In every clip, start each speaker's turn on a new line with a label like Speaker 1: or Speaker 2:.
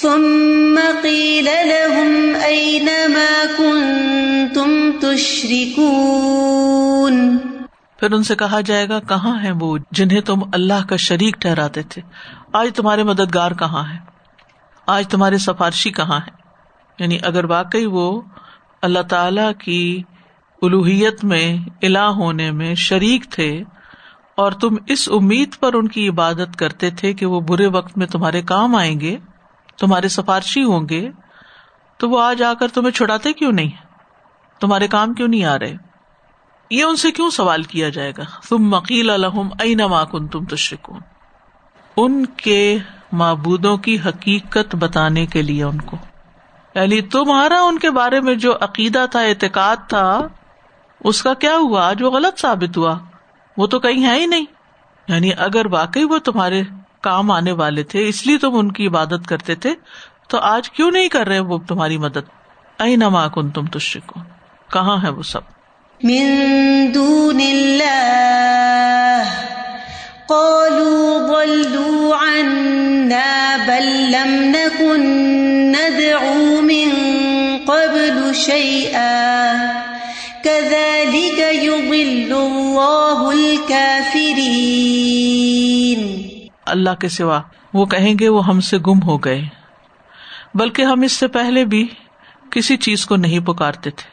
Speaker 1: ثم قيل لهم أين ما كنتم تشركون؟
Speaker 2: پھر ان سے کہا جائے گا، کہاں ہیں وہ جنہیں تم اللہ کا شریک ٹھہراتے تھے؟ آج تمہارے مددگار کہاں ہیں؟ آج تمہارے سفارشی کہاں ہیں؟ یعنی اگر واقعی وہ اللہ تعالی کی الوحیت میں الہ ہونے میں شریک تھے اور تم اس امید پر ان کی عبادت کرتے تھے کہ وہ برے وقت میں تمہارے کام آئیں گے تمہارے سفارشی ہوں گے، تو وہ آج آ کر تمہیں چھڑاتے کیوں نہیں؟ تمہارے کام کیوں نہیں آ رہے؟ یہ ان سے کیوں سوال کیا جائے گا؟ تم مکیل الحم اینا کن تم تشرکون۔ ان کے معبودوں کی حقیقت بتانے کے لیے ان کو۔ یعنی تمہارا ان کے بارے میں جو عقیدہ تھا، اعتقاد تھا، اس کا کیا ہوا؟ آج وہ غلط ثابت ہوا۔ وہ تو کہیں ہے ہی نہیں۔ یعنی اگر واقعی وہ تمہارے کام آنے والے تھے، اس لیے تم ان کی عبادت کرتے تھے۔ تو آج کیوں نہیں کر رہے وہ تمہاری مدد؟ ائی نما کن تم تشرکون۔ کہاں ہے وہ سب؟
Speaker 1: من دون الله قالوا ضلوا عنا بل لم نكن ندعو من قبل شيئا كذلك يضل الله الكافرين
Speaker 2: اللہ کے سوا وہ کہیں گے وہ ہم سے گم ہو گئے۔ بلکہ ہم اس سے پہلے بھی کسی چیز کو نہیں پکارتے تھے۔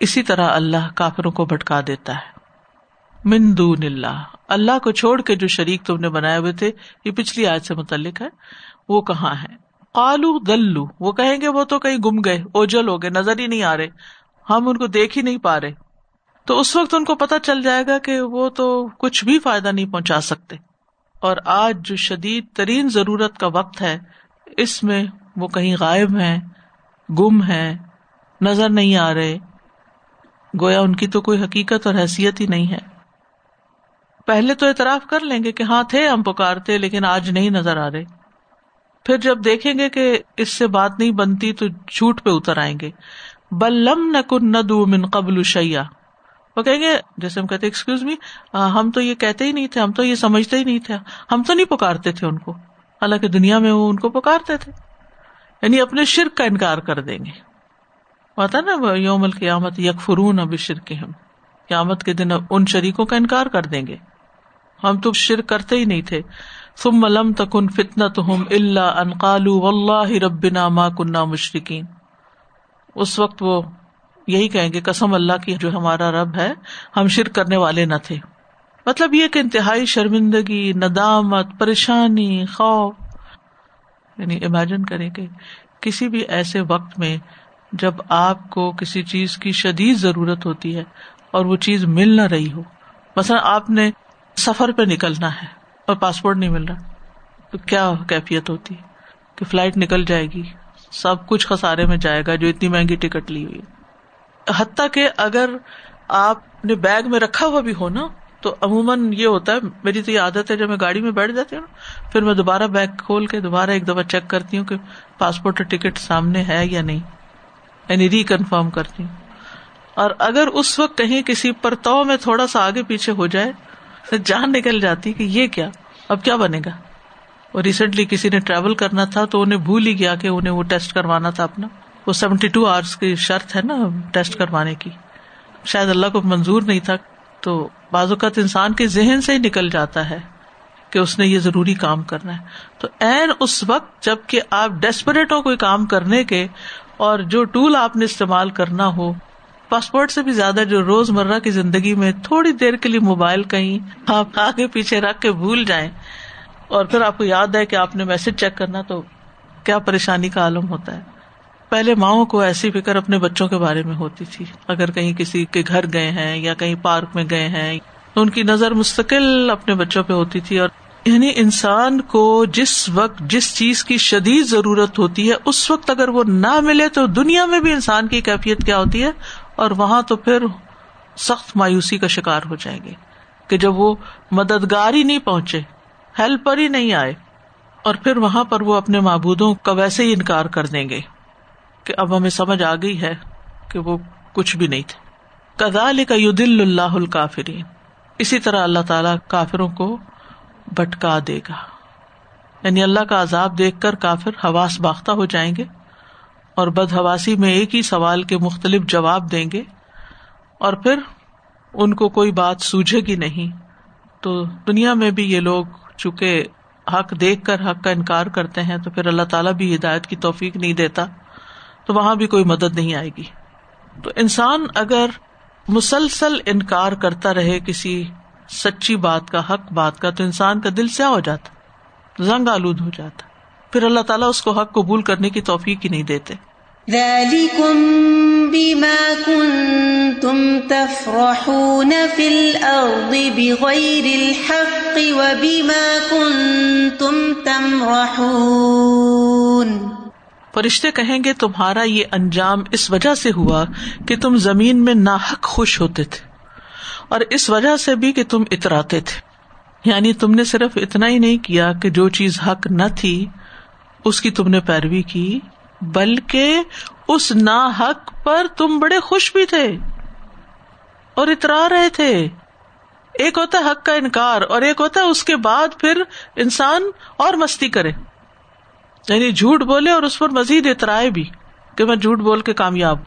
Speaker 2: اسی طرح اللہ کافروں کو بھٹکا دیتا ہے۔ من دون اللہ۔ اللہ کو چھوڑ کے جو شریک تم نے بنائے ہوئے تھے، یہ پچھلی آیت سے متعلق ہے۔ وہ کہاں ہے؟ قالو دلو۔ وہ کہیں گے وہ تو کہیں گم گئے، اوجل ہو گئے، نظر ہی نہیں آ رہے۔ ہم ان کو دیکھ ہی نہیں پا رہے۔ تو اس وقت ان کو پتا چل جائے گا کہ وہ تو کچھ بھی فائدہ نہیں پہنچا سکتے۔ اور آج جو شدید ترین ضرورت کا وقت ہے، اس میں وہ کہیں غائب ہیں، گم ہے نظر نہیں آ رہے۔ گویا ان کی تو کوئی حقیقت اور حیثیت ہی نہیں ہے۔ پہلے تو اعتراف کر لیں گے کہ ہاں تھے ہم پکارتے، لیکن آج نہیں نظر آ رہے۔ پھر جب دیکھیں گے کہ اس سے بات نہیں بنتی تو جھوٹ پہ اتر آئیں گے۔ بلم نہ کن نہ دو من قبل شیا وہ کہیں گے، جیسے ہم کہتے ایکسکیوز می ہم تو یہ کہتے ہی نہیں تھے، ہم تو یہ سمجھتے ہی نہیں تھے، ہم تو نہیں پکارتے تھے ان کو۔ حالانکہ دنیا میں وہ ان کو پکارتے تھے۔ یعنی اپنے شرک کا انکار کر دیں گے۔ پتا نا، یوم القیامت یک فرون اب شرک ہم قیامت کے دن ان شریکوں کا انکار کر دیں گے۔ ہم تو شرک کرتے ہی نہیں تھے۔ ثم لم تکن فتنتہم الا ان قالوا واللہ ربنا ما کننا مشرکین۔ اس وقت وہ یہی کہیں گے، قسم اللہ کی جو ہمارا رب ہے، ہم شرک کرنے والے نہ تھے۔ مطلب یہ کہ انتہائی شرمندگی، ندامت، پریشانی، خوف۔ یعنی امیجن کریں کہ کسی بھی ایسے وقت میں جب آپ کو کسی چیز کی شدید ضرورت ہوتی ہے اور وہ چیز مل نہ رہی ہو۔ مثلاً آپ نے سفر پہ نکلنا ہے اور پاسپورٹ نہیں مل رہا، تو کیا کیفیت ہوتی؟ کہ فلائٹ نکل جائے گی، سب کچھ خسارے میں جائے گا جو اتنی مہنگی ٹکٹ لی ہوئی حتیٰ کہ اگر آپ نے بیگ میں رکھا ہوا بھی ہو نا، تو عموماً یہ ہوتا ہے، میری تو یہ عادت ہے، جب میں گاڑی میں بیٹھ جاتی ہوں نا، پھر میں دوبارہ بیگ کھول کے دوبارہ ایک دفعہ چیک کرتی ہوں کہ پاسپورٹ اور ٹکٹ سامنے ہے یا نہیں یعنی ریکنفرم کرتی ہوں۔ اور اگر اس وقت کہیں کسی پرتو میں تھوڑا سا آگے پیچھے ہو جائے تو جان نکل جاتی کہ یہ کیا، اب کیا بنے گا؟ اور ریسنٹلی کسی نے ٹریول کرنا تھا تو انہیں بھول ہی گیا کہ انہیں وہ ٹیسٹ کروانا تھا اپنا۔ وہ سیونٹی ٹو آورس کی شرط ہے نا ٹیسٹ کروانے کی۔ شاید اللہ کو منظور نہیں تھا تو بعض اوقات انسان کے ذہن سے ہی نکل جاتا ہے کہ اس نے یہ ضروری کام کرنا ہے۔ تو این اس وقت جبکہ آپ ڈیسپریٹ ہو کوئی کام کرنے کے اور جو ٹول آپ نے استعمال کرنا ہو۔ پاسپورٹ سے بھی زیادہ جو روز مرہ کی زندگی میں تھوڑی دیر کے لیے موبائل کہیں آپ آگے پیچھے رکھ کے بھول جائیں اور پھر آپ کو یاد ہے کہ آپ نے میسج چیک کرنا تو کیا پریشانی کا عالم ہوتا ہے۔ پہلے ماؤں کو ایسی فکر اپنے بچوں کے بارے میں ہوتی تھی۔ اگر کہیں کسی کے گھر گئے ہیں یا کہیں پارک میں گئے ہیں، تو ان کی نظر مستقل اپنے بچوں پہ ہوتی تھی اور یعنی انسان کو جس وقت جس چیز کی شدید ضرورت ہوتی ہے، اس وقت اگر وہ نہ ملے تو دنیا میں بھی انسان کی کیفیت کیا ہوتی ہے؟ اور وہاں تو پھر سخت مایوسی کا شکار ہو جائیں گے کہ جب وہ مددگار ہی نہیں پہنچے، ہیلپر ہی نہیں آئے اور پھر وہاں پر وہ اپنے معبودوں کا ویسے ہی انکار کر دیں گے۔ کہ اب ہمیں سمجھ آ گئی ہے کہ وہ کچھ بھی نہیں تھے۔ کدال کا یدل اللہ الکافرین۔ اسی طرح اللہ تعالی کافروں کو بٹکا دے گا۔ یعنی اللہ کا عذاب دیکھ کر کافر حواس باختہ ہو جائیں گے اور بد حواسی میں ایک ہی سوال کے مختلف جواب دیں گے اور پھر ان کو کوئی بات سوجے گی نہیں۔ تو دنیا میں بھی یہ لوگ چونکہ حق دیکھ کر حق کا انکار کرتے ہیں تو پھر اللہ تعالیٰ بھی ہدایت کی توفیق نہیں دیتا۔ تو وہاں بھی کوئی مدد نہیں آئے گی۔ تو انسان اگر مسلسل انکار کرتا رہے کسی سچی بات کا، حق بات کا، تو انسان کا دل سیاہ ہو جاتا، زنگ آلود ہو جاتا۔ پھر اللہ تعالیٰ اس کو حق قبول کرنے کی توفیق ہی نہیں دیتے۔ فرشتے کہیں گے، تمہارا یہ انجام اس وجہ سے ہوا کہ تم زمین میں ناحق خوش ہوتے تھے اور اس وجہ سے بھی کہ تم اتراتے تھے. یعنی تم نے صرف اتنا ہی نہیں کیا کہ جو چیز حق نہ تھی، اس کی تم نے پیروی کی، بلکہ اس نا حق پر تم بڑے خوش بھی تھے اور اترا رہے تھے۔ ایک ہوتا ہے حق کا انکار اور ایک ہوتا ہے اس کے بعد پھر انسان اور مستی کرے۔ یعنی جھوٹ بولے اور اس پر مزید اترائے بھی کہ میں جھوٹ بول کے کامیاب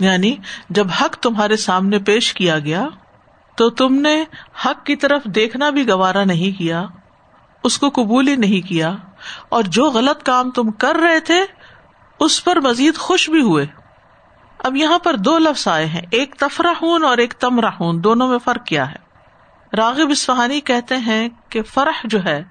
Speaker 2: یعنی جب حق تمہارے سامنے پیش کیا گیا تو تم نے حق کی طرف دیکھنا بھی گوارا نہیں کیا، اس کو قبول ہی نہیں کیا، اور جو غلط کام تم کر رہے تھے، اس پر مزید خوش بھی ہوئے۔ اب یہاں پر دو لفظ آئے ہیں، ایک تفرحون اور ایک تمراہون دونوں میں فرق کیا ہے۔ راغب اسفہانی کہتے ہیں کہ فرح جو ہے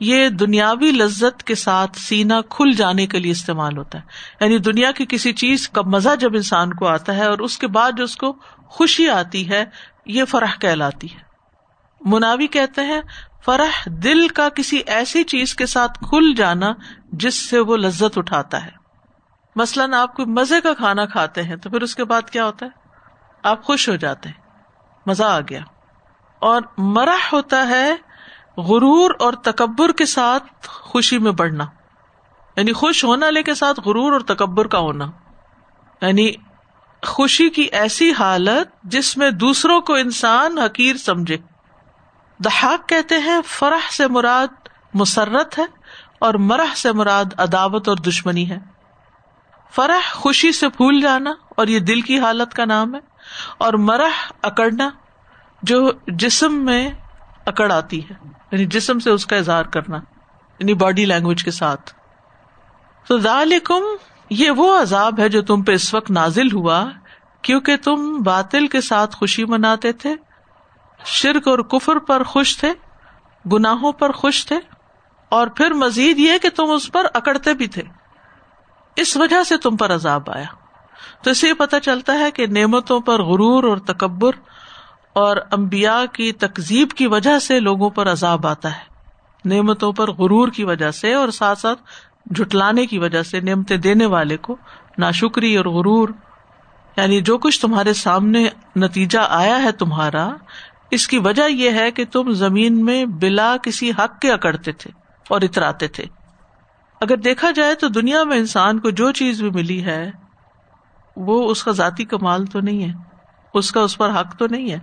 Speaker 2: یہ دنیاوی لذت کے ساتھ سینا کھل جانے کے لیے استعمال ہوتا ہے۔ یعنی دنیا کی کسی چیز کا مزہ جب انسان کو آتا ہے اور اس کے بعد جو اس کو خوشی آتی ہے، یہ فرح کہلاتی ہے۔ مناوی کہتے ہیں، فرح دل کا کسی ایسی چیز کے ساتھ کھل جانا جس سے وہ لذت اٹھاتا ہے۔ مثلاً آپ کو مزے کا کھانا کھاتے ہیں تو پھر اس کے بعد کیا ہوتا ہے؟ آپ خوش ہو جاتے ہیں، مزہ آ گیا۔ اور مرح ہوتا ہے غرور اور تکبر کے ساتھ خوشی میں بڑھنا۔ یعنی خوش ہونا لے کے ساتھ غرور اور تکبر کا ہونا۔ یعنی خوشی کی ایسی حالت جس میں دوسروں کو انسان حقیر سمجھے۔ دہاق کہتے ہیں، فرح سے مراد مسرت ہے اور مرح سے مراد عداوت اور دشمنی ہے۔ فرح خوشی سے پھول جانا اور یہ دل کی حالت کا نام ہے۔ اور مرح اکڑنا جو جسم میں اکڑ آتی ہے۔ یعنی جسم سے اس کا اظہار کرنا یعنی باڈی لینگویج کے ساتھ۔ تو ذالکم یہ وہ عذاب ہے جو تم پہ اس وقت نازل ہوا کیونکہ تم باطل کے ساتھ خوشی مناتے تھے، شرک اور کفر پر خوش تھے، گناہوں پر خوش تھے، اور پھر مزید یہ کہ تم اس پر اکڑتے بھی تھے۔ اس وجہ سے تم پر عذاب آیا۔ تو اسے پتا چلتا ہے کہ نعمتوں پر غرور اور تکبر اور امبیا کی تکزیب کی وجہ سے لوگوں پر عذاب آتا ہے۔ نعمتوں پر غرور کی وجہ سے اور ساتھ ساتھ جٹلانے کی وجہ سے نعمتیں دینے والے کو ناشکری اور غرور یعنی جو کچھ تمہارے سامنے نتیجہ آیا ہے تمہارا، اس کی وجہ یہ ہے کہ تم زمین میں بلا کسی حق کے اکڑتے تھے اور اتراتے تھے۔ اگر دیکھا جائے تو دنیا میں انسان کو جو چیز بھی ملی ہے، وہ اس کا ذاتی کمال تو نہیں ہے، اس کا اس پر حق تو نہیں ہے۔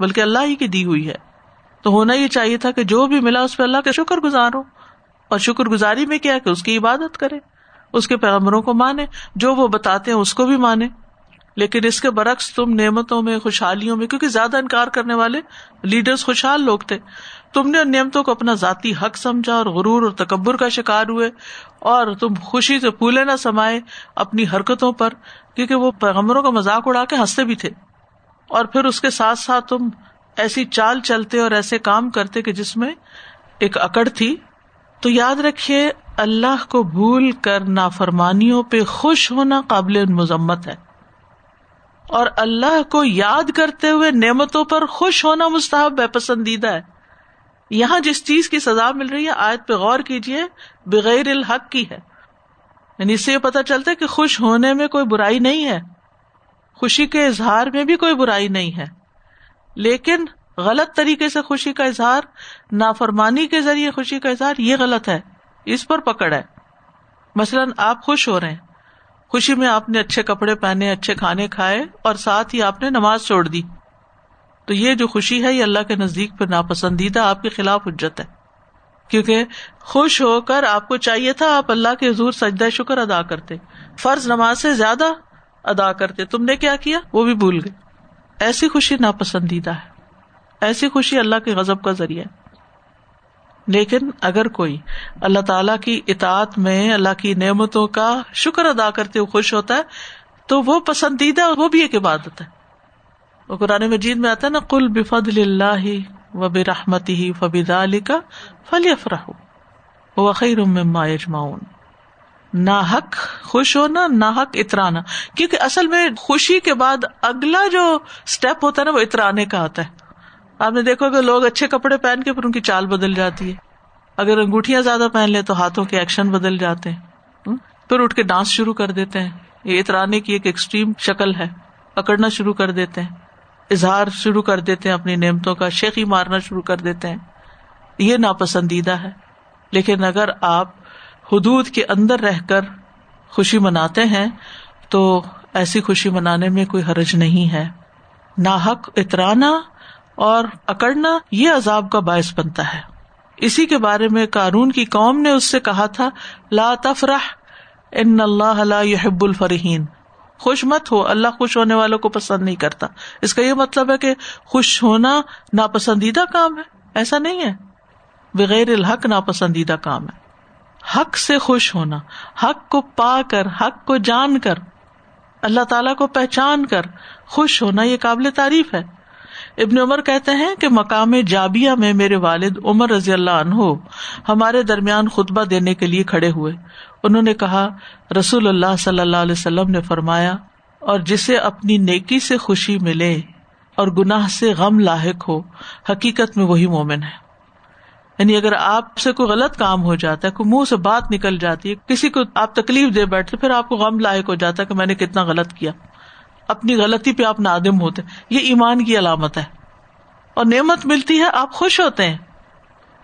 Speaker 2: بلکہ اللہ ہی کی دی ہوئی ہے۔ تو ہونا یہ چاہیے تھا کہ جو بھی ملا اس پہ اللہ کا شکر گزار ہو۔ اور شکر گزاری میں کیا کہ اس کی عبادت کرے، اس کے پیغمبروں کو مانے، جو وہ بتاتے ہیں اس کو بھی مانے۔ لیکن اس کے برعکس تم نعمتوں میں، خوشحالیوں میں، کیونکہ زیادہ انکار کرنے والے لیڈر خوشحال لوگ تھے۔ تم نے ان نعمتوں کو اپنا ذاتی حق سمجھا اور غرور اور تکبر کا شکار ہوئے۔ اور تم خوشی سے پھولے نہ سمائے اپنی حرکتوں پر، کیونکہ وہ پیغمبروں کا مذاق اڑا کے ہنستے بھی تھے۔ اور پھر اس کے ساتھ ساتھ تم ایسی چال چلتے اور ایسے کام کرتے کہ جس میں ایک اکڑ تھی۔ تو یاد رکھیے، اللہ کو بھول کر نافرمانیوں پہ خوش ہونا قابل مذمت ہے۔ اور اللہ کو یاد کرتے ہوئے نعمتوں پر خوش ہونا مستحب ہے، پسندیدہ ہے۔ یہاں جس چیز کی سزا مل رہی ہے، آیت پہ غور کیجیے بغیر الحق کی ہے۔ یعنی اس سے یہ پتا چلتا ہے کہ خوش ہونے میں کوئی برائی نہیں ہے۔ خوشی کے اظہار میں بھی کوئی برائی نہیں ہے۔ لیکن غلط طریقے سے خوشی کا اظہار، نافرمانی کے ذریعے خوشی کا اظہار، یہ غلط ہے۔ اس پر پکڑ ہے۔ مثلاً آپ خوش ہو رہے ہیں۔ خوشی میں آپ نے اچھے کپڑے پہنے، اچھے کھانے کھائے اور ساتھ ہی آپ نے نماز چھوڑ دی۔ تو یہ جو خوشی ہے، یہ اللہ کے نزدیک پہ ناپسندیدہ، آپ کے خلاف حجت ہے۔ کیونکہ خوش ہو کر آپ کو چاہیے تھا، آپ اللہ کے حضور سجدہ شکر ادا کرتے۔ فرض نماز سے زیادہ ادا کرتے۔ تم نے کیا کیا؟ وہ بھی بھول گئے۔ ایسی خوشی ناپسندیدہ ہے۔ ایسی خوشی اللہ کے غزب کا ذریعہ لیکن اگر کوئی اللہ تعالی کی اطاعت میں، اللہ کی نعمتوں کا شکر ادا کرتے ہوئے خوش ہوتا ہے، تو وہ پسندیدہ وہ بھی ایک عبادت ہے۔ وہ قرآن مجید میں آتا ہے نا کل بفد اللہ و برحمت ہی فبید علی کا فلی افراہ وہ خیر مما یجماؤن نہ حق خوش ہونا نہ اترانا۔ کیونکہ اصل میں خوشی کے بعد اگلا جو اسٹیپ ہوتا ہے نا، وہ اترانے کا ہوتا ہے۔ آپ نے دیکھو کہ لوگ اچھے کپڑے پہن کے پھر ان کی چال بدل جاتی ہے۔ اگر انگوٹیاں زیادہ پہن لے تو ہاتھوں کے ایکشن بدل جاتے ہیں۔ پھر اٹھ کے ڈانس شروع کر دیتے ہیں۔ یہ اترانے کی ایک ایکسٹریم شکل ہے۔ پکڑنا شروع کر دیتے ہیں۔ اظہار شروع کر دیتے ہیں اپنی نعمتوں کا۔ شیخی مارنا شروع کر دیتے ہیں۔ یہ ناپسندیدہ ہے۔ لیکن اگر آپ حدود کے اندر رہ کر خوشی مناتے ہیں، تو ایسی خوشی منانے میں کوئی حرج نہیں ہے۔ ناحق اترانا اور اکڑنا یہ عذاب کا باعث بنتا ہے۔ اسی کے بارے میں قانون کی قوم نے اس سے کہا تھا، لا تفرح، ان اللہ لا يحب الفرحین۔ خوش مت ہو، اللہ خوش ہونے والوں کو پسند نہیں کرتا۔ اس کا یہ مطلب ہے کہ خوش ہونا ناپسندیدہ کام ہے۔ ایسا نہیں ہے۔ بغیر الحق ناپسندیدہ کام ہے۔ حق سے خوش ہونا، حق کو پا کر، حق کو جان کر، اللہ تعالی کو پہچان کر خوش ہونا یہ قابل تعریف ہے۔ ابن عمر کہتے ہیں کہ مقام جابیا میں میرے والد عمر رضی اللہ عنہ ہمارے درمیان خطبہ دینے کے لیے کھڑے ہوئے۔ انہوں نے کہا، رسول اللہ صلی اللہ علیہ وسلم نے فرمایا، اور جسے اپنی نیکی سے خوشی ملے اور گناہ سے غم لاحق ہو، حقیقت میں وہی مومن ہے۔ یعنی اگر آپ سے کوئی غلط کام ہو جاتا ہے، کوئی منہ سے بات نکل جاتی ہے، کسی کو آپ تکلیف دے بیٹھتے پھر آپ کو غم لائق ہو جاتا ہے کہ میں نے کتنا غلط کیا۔ اپنی غلطی پہ آپ نادم ہوتے یہ ایمان کی علامت ہے۔ اور نعمت ملتی ہے، آپ خوش ہوتے ہیں۔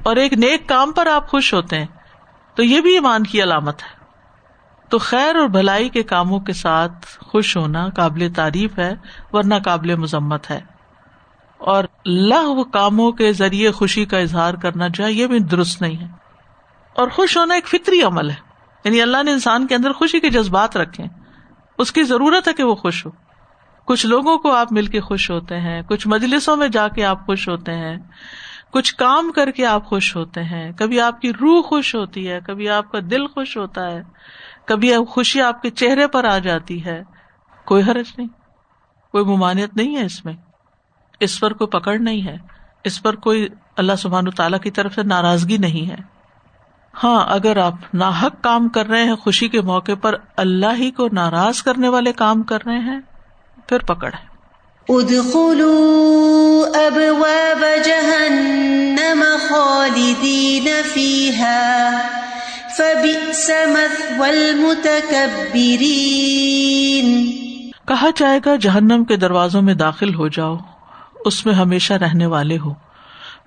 Speaker 2: اور ایک نیک کام پر آپ خوش ہوتے ہیں۔ تو یہ بھی ایمان کی علامت ہے۔ تو خیر اور بھلائی کے کاموں کے ساتھ خوش ہونا قابل تعریف ہے، ورنہ قابل مذمت ہے۔ اور لہ کاموں کے ذریعے خوشی کا اظہار کرنا جو ہے، یہ بھی درست نہیں ہے۔ اور خوش ہونا ایک فطری عمل ہے۔ یعنی اللہ نے انسان کے اندر خوشی کے جذبات رکھے اس کی ضرورت ہے کہ وہ خوش ہو۔ کچھ لوگوں کو آپ مل کے خوش ہوتے ہیں، کچھ مجلسوں میں جا کے آپ خوش ہوتے ہیں، کچھ کام کر کے آپ خوش ہوتے ہیں۔ کبھی آپ کی روح خوش ہوتی ہے، کبھی آپ کا دل خوش ہوتا ہے، کبھی خوشی آپ کے چہرے پر آ جاتی ہے۔ کوئی حرج نہیں، کوئی ممانعت نہیں ہے اس میں۔ اس پر کوئی پکڑ نہیں ہے اس پر کوئی اللہ سبحان تعالیٰ کی طرف سے ناراضگی نہیں ہے۔ ہاں اگر آپ ناحق کام کر رہے ہیں خوشی کے موقع پر اللہ ہی کو ناراض کرنے والے کام کر رہے ہیں پھر پکڑ ہے۔ کہا جائے گا جہنم کے دروازوں میں داخل ہو جاؤ۔ اس میں ہمیشہ رہنے والے ہو۔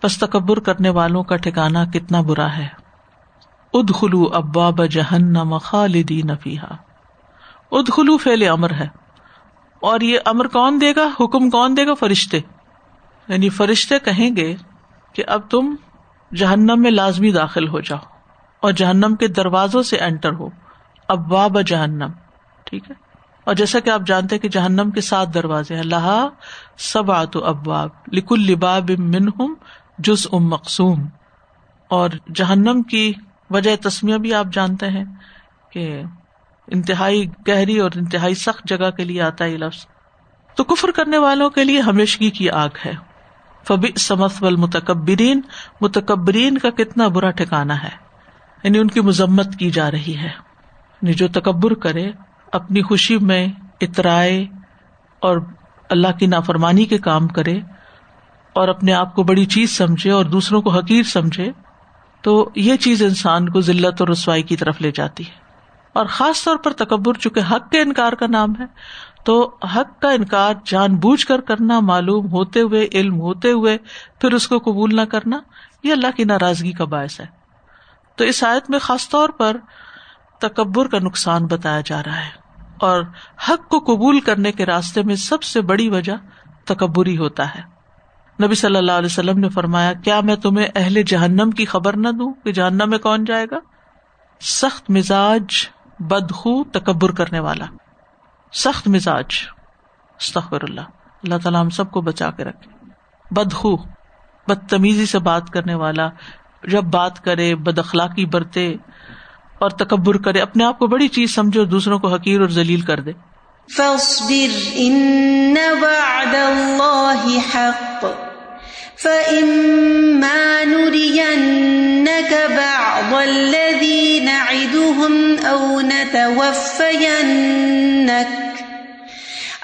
Speaker 2: بس تکبر کرنے والوں کا ٹھکانا کتنا برا ہے۔ اد خلو ابا بہن خالدین فیحا اد خلو فیل امر ہے۔ اور یہ امر کون دے گا؟ حکم کون دے گا؟ فرشتے۔ یعنی فرشتے کہیں گے کہ اب تم جہنم میں لازمی داخل ہو جاؤ اور جہنم کے دروازوں سے انٹر ہو۔ ابا جہنم۔ ٹھیک ہے؟ اور جیسا کہ آپ جانتے کہ جہنم کے سات دروازے ہیں، لہا سب آت ابواب، لکل لباب منہم جز ام مقصوم اور جہنم کی وجہ تسمیہ بھی آپ جانتے ہیں کہ انتہائی گہری اور انتہائی سخت جگہ کے لیے آتا ہے یہ لفظ۔ تو کفر کرنے والوں کے لیے ہمیشگی کی آگ ہے۔ فبی سمت و متکبرین متکبرین کا کتنا برا ٹھکانا ہے۔ یعنی ان کی مذمت کی جا رہی ہے۔ یعنی جو تکبر کرے اپنی خوشی میں اترائے اور اللہ کی نافرمانی کے کام کرے اور اپنے آپ کو بڑی چیز سمجھے اور دوسروں کو حقیر سمجھے، تو یہ چیز انسان کو ذلت اور رسوائی کی طرف لے جاتی ہے۔ اور خاص طور پر تکبر، چونکہ حق کے انکار کا نام ہے، تو حق کا انکار جان بوجھ کر کرنا، معلوم ہوتے ہوئے، علم ہوتے ہوئے، پھر اس کو قبول نہ کرنا، یہ اللہ کی ناراضگی کا باعث ہے۔ تو اس آیت میں خاص طور پر تکبر کا نقصان بتایا جا رہا ہے۔ اور حق کو قبول کرنے کے راستے میں سب سے بڑی وجہ تکبری ہوتا ہے۔ نبی صلی اللہ علیہ وسلم نے فرمایا، کیا میں تمہیں اہل جہنم کی خبر نہ دوں کہ جہنم میں کون جائے گا؟ سخت مزاج، بدخو، تکبر کرنے والا۔ سخت مزاج۔ استغفر اللہ۔ اللہ تعالیٰ ہم سب کو بچا کے رکھے۔ بدخو، بدتمیزی سے بات کرنے والا۔ جب بات کرے، بد اخلاقی برتے۔ اور تکبر کرے اپنے آپ کو بڑی چیز سمجھے اور دوسروں کو حقیر اور ذلیل کر دے۔
Speaker 1: فاصبر ان وعد الله حق فإما نرينك بعض الذي نعدهم أو نتوفينك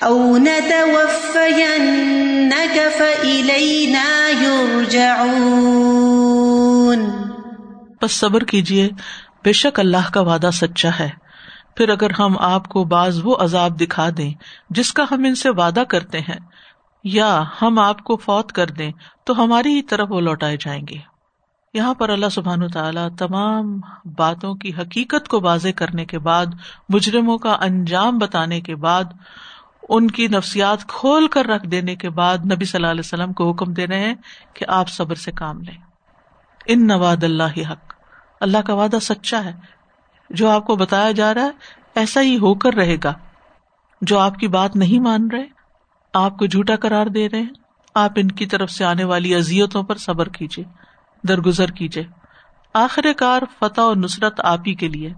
Speaker 1: او نتوفينك فإلينا يرجعون۔
Speaker 2: بس صبر کیجیے بے شک اللہ کا وعدہ سچا ہے۔ پھر اگر ہم آپ کو بعض وہ عذاب دکھا دیں جس کا ہم ان سے وعدہ کرتے ہیں، یا ہم آپ کو فوت کر دیں، تو ہماری ہی طرف وہ لوٹائے جائیں گے۔ یہاں پر اللہ سبحان تعالیٰ تمام باتوں کی حقیقت کو واضح کرنے کے بعد، مجرموں کا انجام بتانے کے بعد، ان کی نفسیات کھول کر رکھ دینے کے بعد نبی صلی اللہ علیہ وسلم کو حکم دے رہے ہیں کہ آپ صبر سے کام لیں۔ ان نواد اللہ حق۔ اللہ کا وعدہ سچا ہے۔ جو آپ کو بتایا جا رہا ہے، ایسا ہی ہو کر رہے گا۔ جو آپ کی بات نہیں مان رہے، آپ کو جھوٹا کرار دے رہے ہیں۔ آپ ان کی طرف سے آنے والی ازیتوں پر صبر کیجیے درگزر کیجیے آخر کار فتح اور نصرت آپ ہی کے لیے،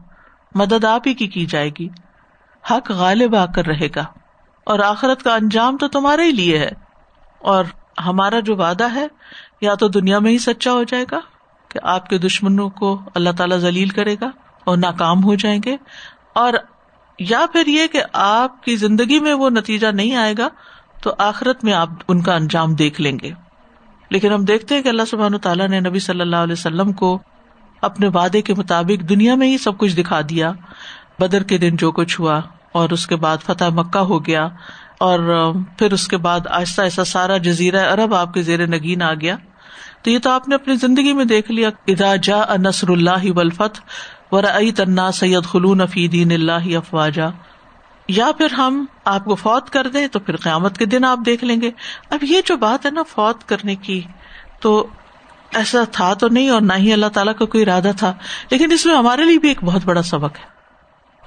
Speaker 2: مدد آپ ہی کی کی جائے گی۔ حق غالب آ کر رہے گا۔ اور آخرت کا انجام تو تمہارے ہی لیے ہے۔ اور ہمارا جو وعدہ ہے، یا تو دنیا میں ہی سچا ہو جائے گا کہ آپ کے دشمنوں کو اللہ تعالیٰ ذلیل کرے گا اور ناکام ہو جائیں گے اور یا پھر یہ کہ آپ کی زندگی میں وہ نتیجہ نہیں آئے گا تو آخرت میں آپ ان کا انجام دیکھ لیں گے۔ لیکن ہم دیکھتے ہیں کہ اللہ سبحان تعالیٰ نے نبی صلی اللہ علیہ وسلم کو اپنے وعدے کے مطابق دنیا میں ہی سب کچھ دکھا دیا۔ بدر کے دن جو کچھ ہوا اور اس کے بعد فتح مکہ ہو گیا اور پھر اس کے بعد آہستہ آہستہ سارا جزیرہ عرب آپ کے زیر نگین آ گیا۔ تو یہ تو آپ نے اپنی زندگی میں دیکھ لیا۔ ادا جا نصر اللہ ولفت ور تنا سید خلون فی دین اللہ افواجا۔ یا پھر ہم آپ کو فوت کر دیں تو پھر قیامت کے دن آپ دیکھ لیں گے۔ اب یہ جو بات ہے نا فوت کرنے کی، تو ایسا تھا تو نہیں اور نہ ہی اللہ تعالیٰ کا کوئی ارادہ تھا، لیکن اس میں ہمارے لیے بھی ایک بہت بڑا سبق ہے۔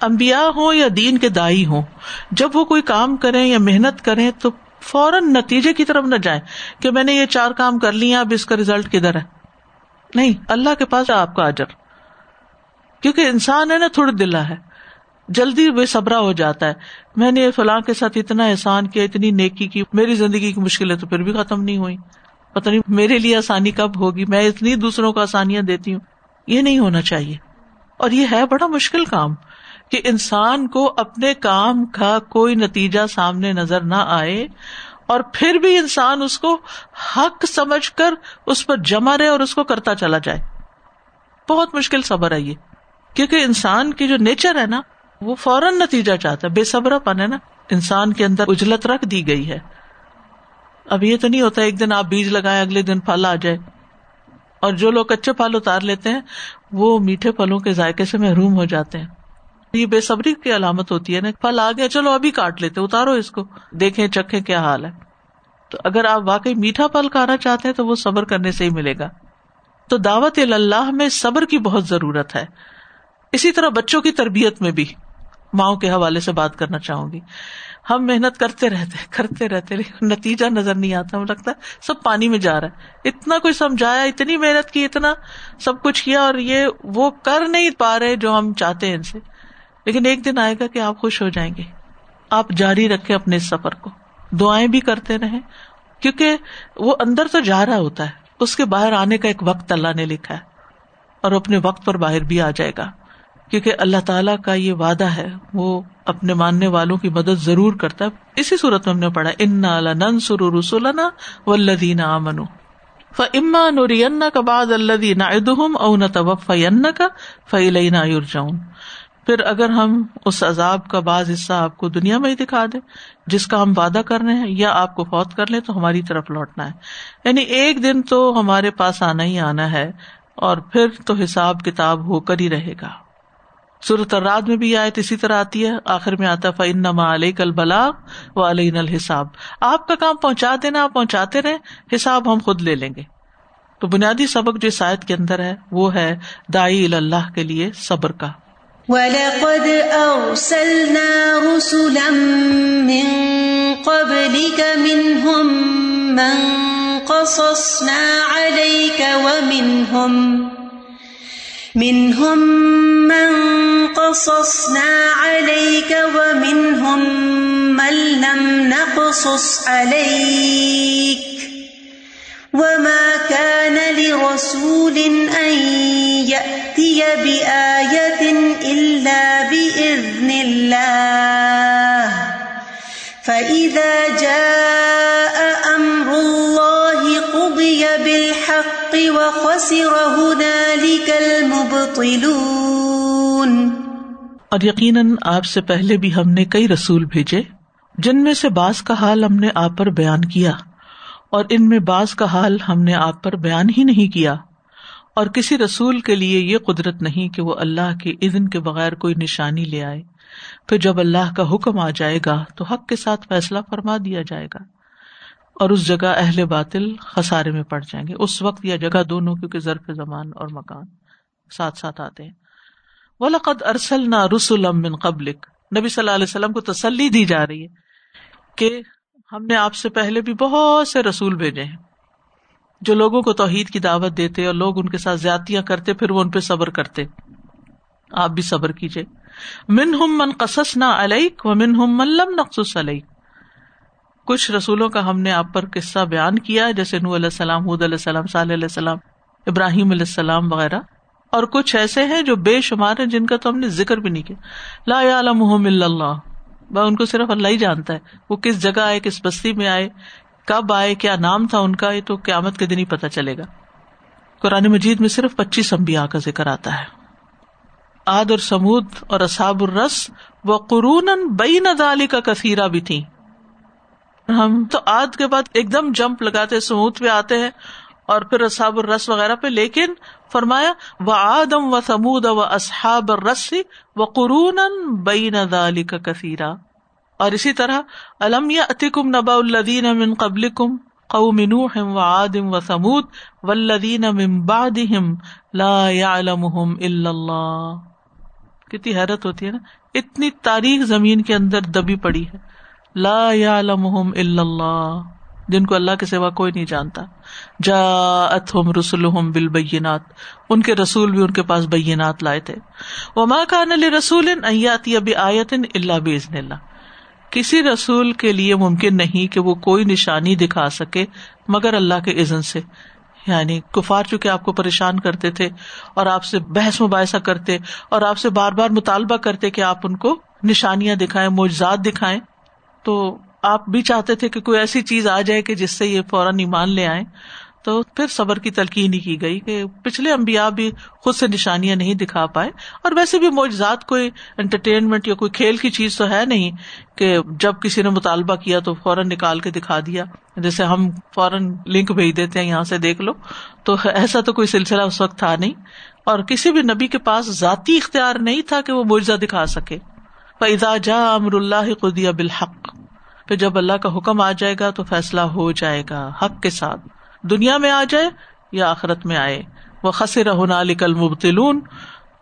Speaker 2: امبیا ہوں یا دین کے دائی ہوں، جب وہ کوئی کام کریں یا محنت کریں تو فوراً نتیجے کی طرف نہ جائیں کہ میں نے یہ چار کام کر لیا اب اس کا ریزلٹ کدھر ہے؟ نہیں، اللہ کے پاس آپ کا اجر۔ کیونکہ انسان ہے نا تھوڑی دلا ہے۔ جلدی بے صبرا ہو جاتا ہے۔ میں نے فلاں کے ساتھ اتنا احسان کیا، اتنی نیکی کی، میری زندگی کی مشکلیں تو پھر بھی ختم نہیں ہوئی پتہ نہیں میرے لیے آسانی کب ہوگی۔ میں اتنی دوسروں کو آسانیاں دیتی ہوں۔ یہ نہیں ہونا چاہیے۔ اور یہ ہے بڑا مشکل کام۔ کہ انسان کو اپنے کام کا کوئی نتیجہ سامنے نظر نہ آئے اور پھر بھی انسان اس کو حق سمجھ کر اس پر جمع رہے اور اس کو کرتا چلا جائے۔ بہت مشکل صبر ہے یہ۔ کیونکہ انسان کی جو نیچر ہے نا، وہ فوراً نتیجہ چاہتا ہے۔ بے صبر پن ہے نا۔ انسان کے اندر اجلت رکھ دی گئی ہے۔ اب یہ تو نہیں ہوتا ایک دن آپ بیج لگائے اگلے دن پھل آ جائے۔ اور جو لوگ کچے پھل اتار لیتے ہیں، وہ میٹھے پھلوں کے ذائقے سے محروم ہو جاتے ہیں۔ یہ بے صبری کی علامت ہوتی ہے نا پھل آ گیا، چلو ابھی کاٹ لیتے، اتارو اس کو، دیکھیں چکھے کیا حال ہے۔ تو اگر آپ واقعی میٹھا پھل کھانا چاہتے ہیں تو وہ صبر کرنے سے ہی ملے گا۔ تو دعوت اللہ میں صبر کی بہت ضرورت ہے۔ اسی طرح بچوں کی تربیت میں بھی ماؤں کے حوالے سے بات کرنا چاہوں گی۔ ہم محنت کرتے رہتے کرتے رہتے نتیجہ نظر نہیں آتا ہمیں لگتا ہے سب پانی میں جا رہا ہے۔ اتنا کوئی سمجھایا، اتنی محنت کی، اتنا سب کچھ کیا اور یہ وہ کر نہیں پا رہے جو ہم چاہتے ہیں ان سے۔ لیکن ایک دن آئے گا کہ آپ خوش ہو جائیں گے۔ آپ جاری رکھے اپنے اس سفر کو۔ دعائیں بھی کرتے رہے کیونکہ وہ اندر تو جا رہا ہوتا ہے۔ اس کے باہر آنے کا ایک وقت اللہ نے لکھا ہے۔ اور اپنے وقت پر باہر بھی آ جائے گا۔ کیونکہ اللہ تعالیٰ کا یہ وعدہ ہے، وہ اپنے ماننے والوں کی مدد ضرور کرتا ہے۔ اسی صورت میں ہم نے پڑھا ان نن سر رسولنا و لدین امن فما نوری کا بعد اللہ ادہم او نہ توف کا فعلین پھر اگر ہم اس عذاب کا بعض حصہ آپ کو دنیا میں ہی دکھا دیں، جس کا ہم وعدہ کر رہے ہیں، یا آپ کو فوت کر لیں، تو ہماری طرف لوٹنا ہے۔ یعنی ایک دن تو ہمارے پاس آنا ہی آنا ہے، اور پھر تو حساب کتاب ہو کر ہی رہے گا۔ صورت الراد میں بھی آیت اسی طرح آتی ہے، آخر میں آتا فن نما علیہ کل و علیہ الحساب۔ آپ کا کام پہنچا دینا آپ پہنچاتے رہے حساب ہم خود لے لیں گے۔ تو بنیادی سبق جو اس آیت کے اندر ہے، وہ ہے دائی اللہ کے لیے صبر کا۔
Speaker 1: وَلَقَدْ أَرْسَلْنَا رُسُلًا مِّن قَبْلِكَ مِنْهُمْ مَنْ قَصَصْنَا عَلَيْكَ وَمِنْهُمْ مِنْهُمْ مَنْ قَصَصْنَا عَلَيْكَ وَمِنْهُمْ مَنْ لَمْ نَقْصُصْ عَلَيْكَ وَمَا كَانَ لِرَسُولٍ أَنْ يَأْتِيَ بِآيَةٍ إِلَّا بِإِذْنِ اللَّهِ فَإِذَا جَاءَ أَمْرُ اللَّهِ قُضِيَ بِالْحَقِّ وَخَسِرَ هُنَالِكَ الْمُبْطِلُونَ
Speaker 2: اور یقیناً آپ سے پہلے بھی ہم نے کئی رسول بھیجے جن میں سے بعض کا حال ہم نے آپ پر بیان کیا۔ اور ان میں بعض کا حال ہم نے آپ پر بیان ہی نہیں کیا اور کسی رسول کے لیے یہ قدرت نہیں کہ وہ اللہ کے اذن کے بغیر کوئی نشانی لے آئے۔ پھر جب اللہ کا حکم آ جائے گا تو حق کے ساتھ فیصلہ فرما دیا جائے گا اور اس جگہ اہل باطل خسارے میں پڑ جائیں گے۔ اس وقت یا جگہ دونوں کیونکہ ضرف زمان اور مکان ساتھ ساتھ آتے ہیں۔ ولقد ارسل نہ رسول قبلک نبی صلی اللہ علیہ وسلم کو تسلی دی جا رہی ہے کہ ہم نے آپ سے پہلے بھی بہت سے رسول بھیجے ہیں جو لوگوں کو توحید کی دعوت دیتے اور لوگ ان کے ساتھ زیادتیاں کرتے، پھر وہ ان پہ صبر کرتے۔ آپ بھی صبر کیجیے من ہم من قصص نہ علیک و من ہم من لم نقص علیک۔ کچھ رسولوں کا ہم نے آپ پر قصہ بیان کیا، جیسے نو علیہ السلام حود علیہ السلام صلی علیہ السلام، ابراہیم علیہ السلام وغیرہ۔ اور کچھ ایسے ہیں جو بے شمار ہیں جن کا تو ہم نے ذکر بھی نہیں کیا۔ لا عالم اللہ۔ ان کو صرف اللہ ہی جانتا ہے۔ وہ کس جگہ آئے، کس بستی میں آئے، کب آئے، کیا نام تھا ان کا، یہ تو قیامت کے دن ہی پتا چلے گا۔ قرآن مجید میں صرف پچیس امبیا کا ذکر آتا ہے۔ آد اور سمود اور اصاب الرس و قرون بئی ندالی کا کثیرہ بھی تھی ہم تو آد کے بعد ایک دم جمپ لگاتے، سمود پہ آتے ہیں اور پھر اصحاب الرس وغیرہ پہ، لیکن فرمایا و آدم و سمود و اصحاب الرس و قرون بئی ندالی کا کثیرہ اور اسی طرح الم یا اتکم نبا الدین امن قبل کم قوم نوح و عادم و سمود والذین من بعدهم لا يعلمهم الا اللہ کتنی حیرت ہوتی ہے نا، اتنی تاریخ زمین کے اندر دبی پڑی ہے۔ لا يعلمهم الا اللہ جن کو اللہ کے سوا کوئی نہیں جانتا۔ جاءتهم رسلهم بالبینات۔ ان کے رسول بھی ان کے پاس بینات لائے تھے۔ وما كان لرسول ان یاتی بآیت الا باذن اللہ۔ کسی رسول کے لیے ممکن نہیں کہ وہ کوئی نشانی دکھا سکے مگر اللہ کے عزن سے۔ یعنی کفار چونکہ آپ کو پریشان کرتے تھے اور آپ سے بحث مباحثہ کرتے اور آپ سے بار بار مطالبہ کرتے کہ آپ ان کو نشانیاں دکھائیں، معجزات دکھائیں، تو آپ بھی چاہتے تھے کہ کوئی ایسی چیز آ جائے کہ جس سے یہ فوراً ایمان لے آئے تو پھر صبر کی تلقین ہی کی گئی کہ پچھلے امبیا بھی خود سے نشانیاں نہیں دکھا پائے۔ اور ویسے بھی موجزات کوئی انٹرٹینمنٹ یا کوئی کھیل کی چیز تو ہے نہیں کہ جب کسی نے مطالبہ کیا تو فوراً نکال کے دکھا دیا۔ جیسے ہم فوراً لنک بھیج دیتے ہیں، یہاں سے دیکھ لو۔ تو ایسا تو کوئی سلسلہ اس وقت تھا نہیں۔ اور کسی بھی نبی کے پاس ذاتی اختیار نہیں تھا کہ وہ معجزہ دکھا سکے۔ فضا جا امر اللہ قدیہ بالحق۔ پھر جب اللہ کا حکم آ جائے گا تو فیصلہ ہو جائے گا حق کے ساتھ۔ دنیا میں آ جائے یا آخرت میں آئے۔ وہ خسر ہونا کل مبتلون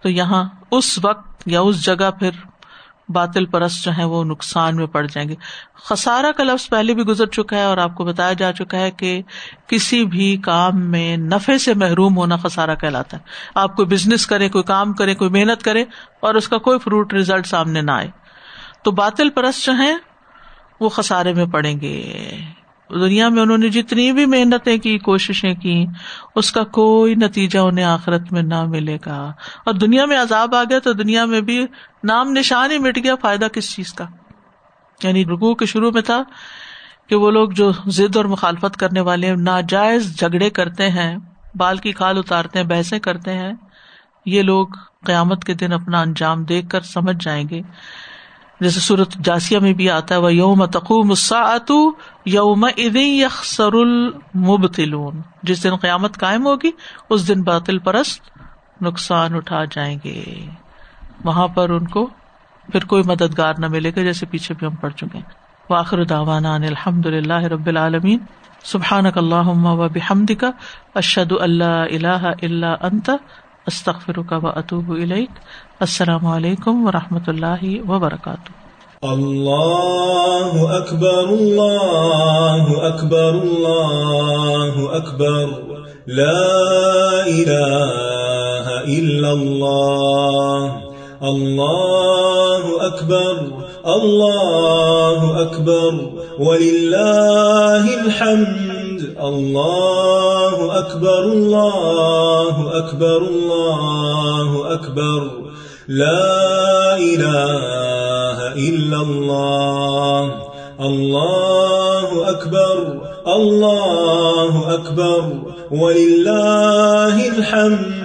Speaker 2: تو یہاں اس وقت یا اس جگہ پھر باطل پرست جو ہے وہ نقصان میں پڑ جائیں گے۔ خسارا کا لفظ پہلے بھی گزر چکا ہے اور آپ کو بتایا جا چکا ہے کہ کسی بھی کام میں نفے سے محروم ہونا خسارا کہلاتا ہے۔ آپ کوئی بزنس کرے کوئی کام کرے کوئی محنت کرے اور اس کا کوئی فروٹ ریزلٹ سامنے نہ آئے۔ تو باطل پرست جو ہیں وہ خسارے میں پڑیں گے۔ دنیا میں انہوں نے جتنی بھی محنتیں کی، کوششیں کی، اس کا کوئی نتیجہ انہیں آخرت میں نہ ملے گا۔ اور دنیا میں عذاب آ گیا تو دنیا میں بھی نام نشان ہی مٹ گیا۔ فائدہ کس چیز کا؟ یعنی رکو کے شروع میں تھا کہ وہ لوگ جو ضد اور مخالفت کرنے والے ناجائز جھگڑے کرتے ہیں، بال کی کھال اتارتے ہیں، بحثیں کرتے ہیں، یہ لوگ قیامت کے دن اپنا انجام دیکھ کر سمجھ جائیں گے۔ جیسے سورت جاسیا میں بھی آتا ہے وہ یوم تقوم یوم یخسر المبتلون جس دن قیامت قائم ہوگی، اس دن باطل پرست نقصان اٹھا جائیں گے۔ وہاں پر ان کو پھر کوئی مددگار نہ ملے گا، جیسے پیچھے بھی ہم پڑ چکے ہیں۔ واخر داوانا الحمد للہ رب العالمین سبحان اللہ و بحمد کا اشد اللہ اللہ اللہ انت استخر کا و اطوب السلام علیکم و رحمۃ اللہ وبرکاتہ۔
Speaker 3: اللہ اکبر اللہ اکبر اللہ اکبر۔ لا الہ الا اللہ۔ اللہ اکبر اللہ اکبر۔ وللہ الحمد، اللہ اکبر اللہ اکبر اللہ اکبر لا الہ الا اللہ اللہ اکبر اللہ اکبر ولله الحمد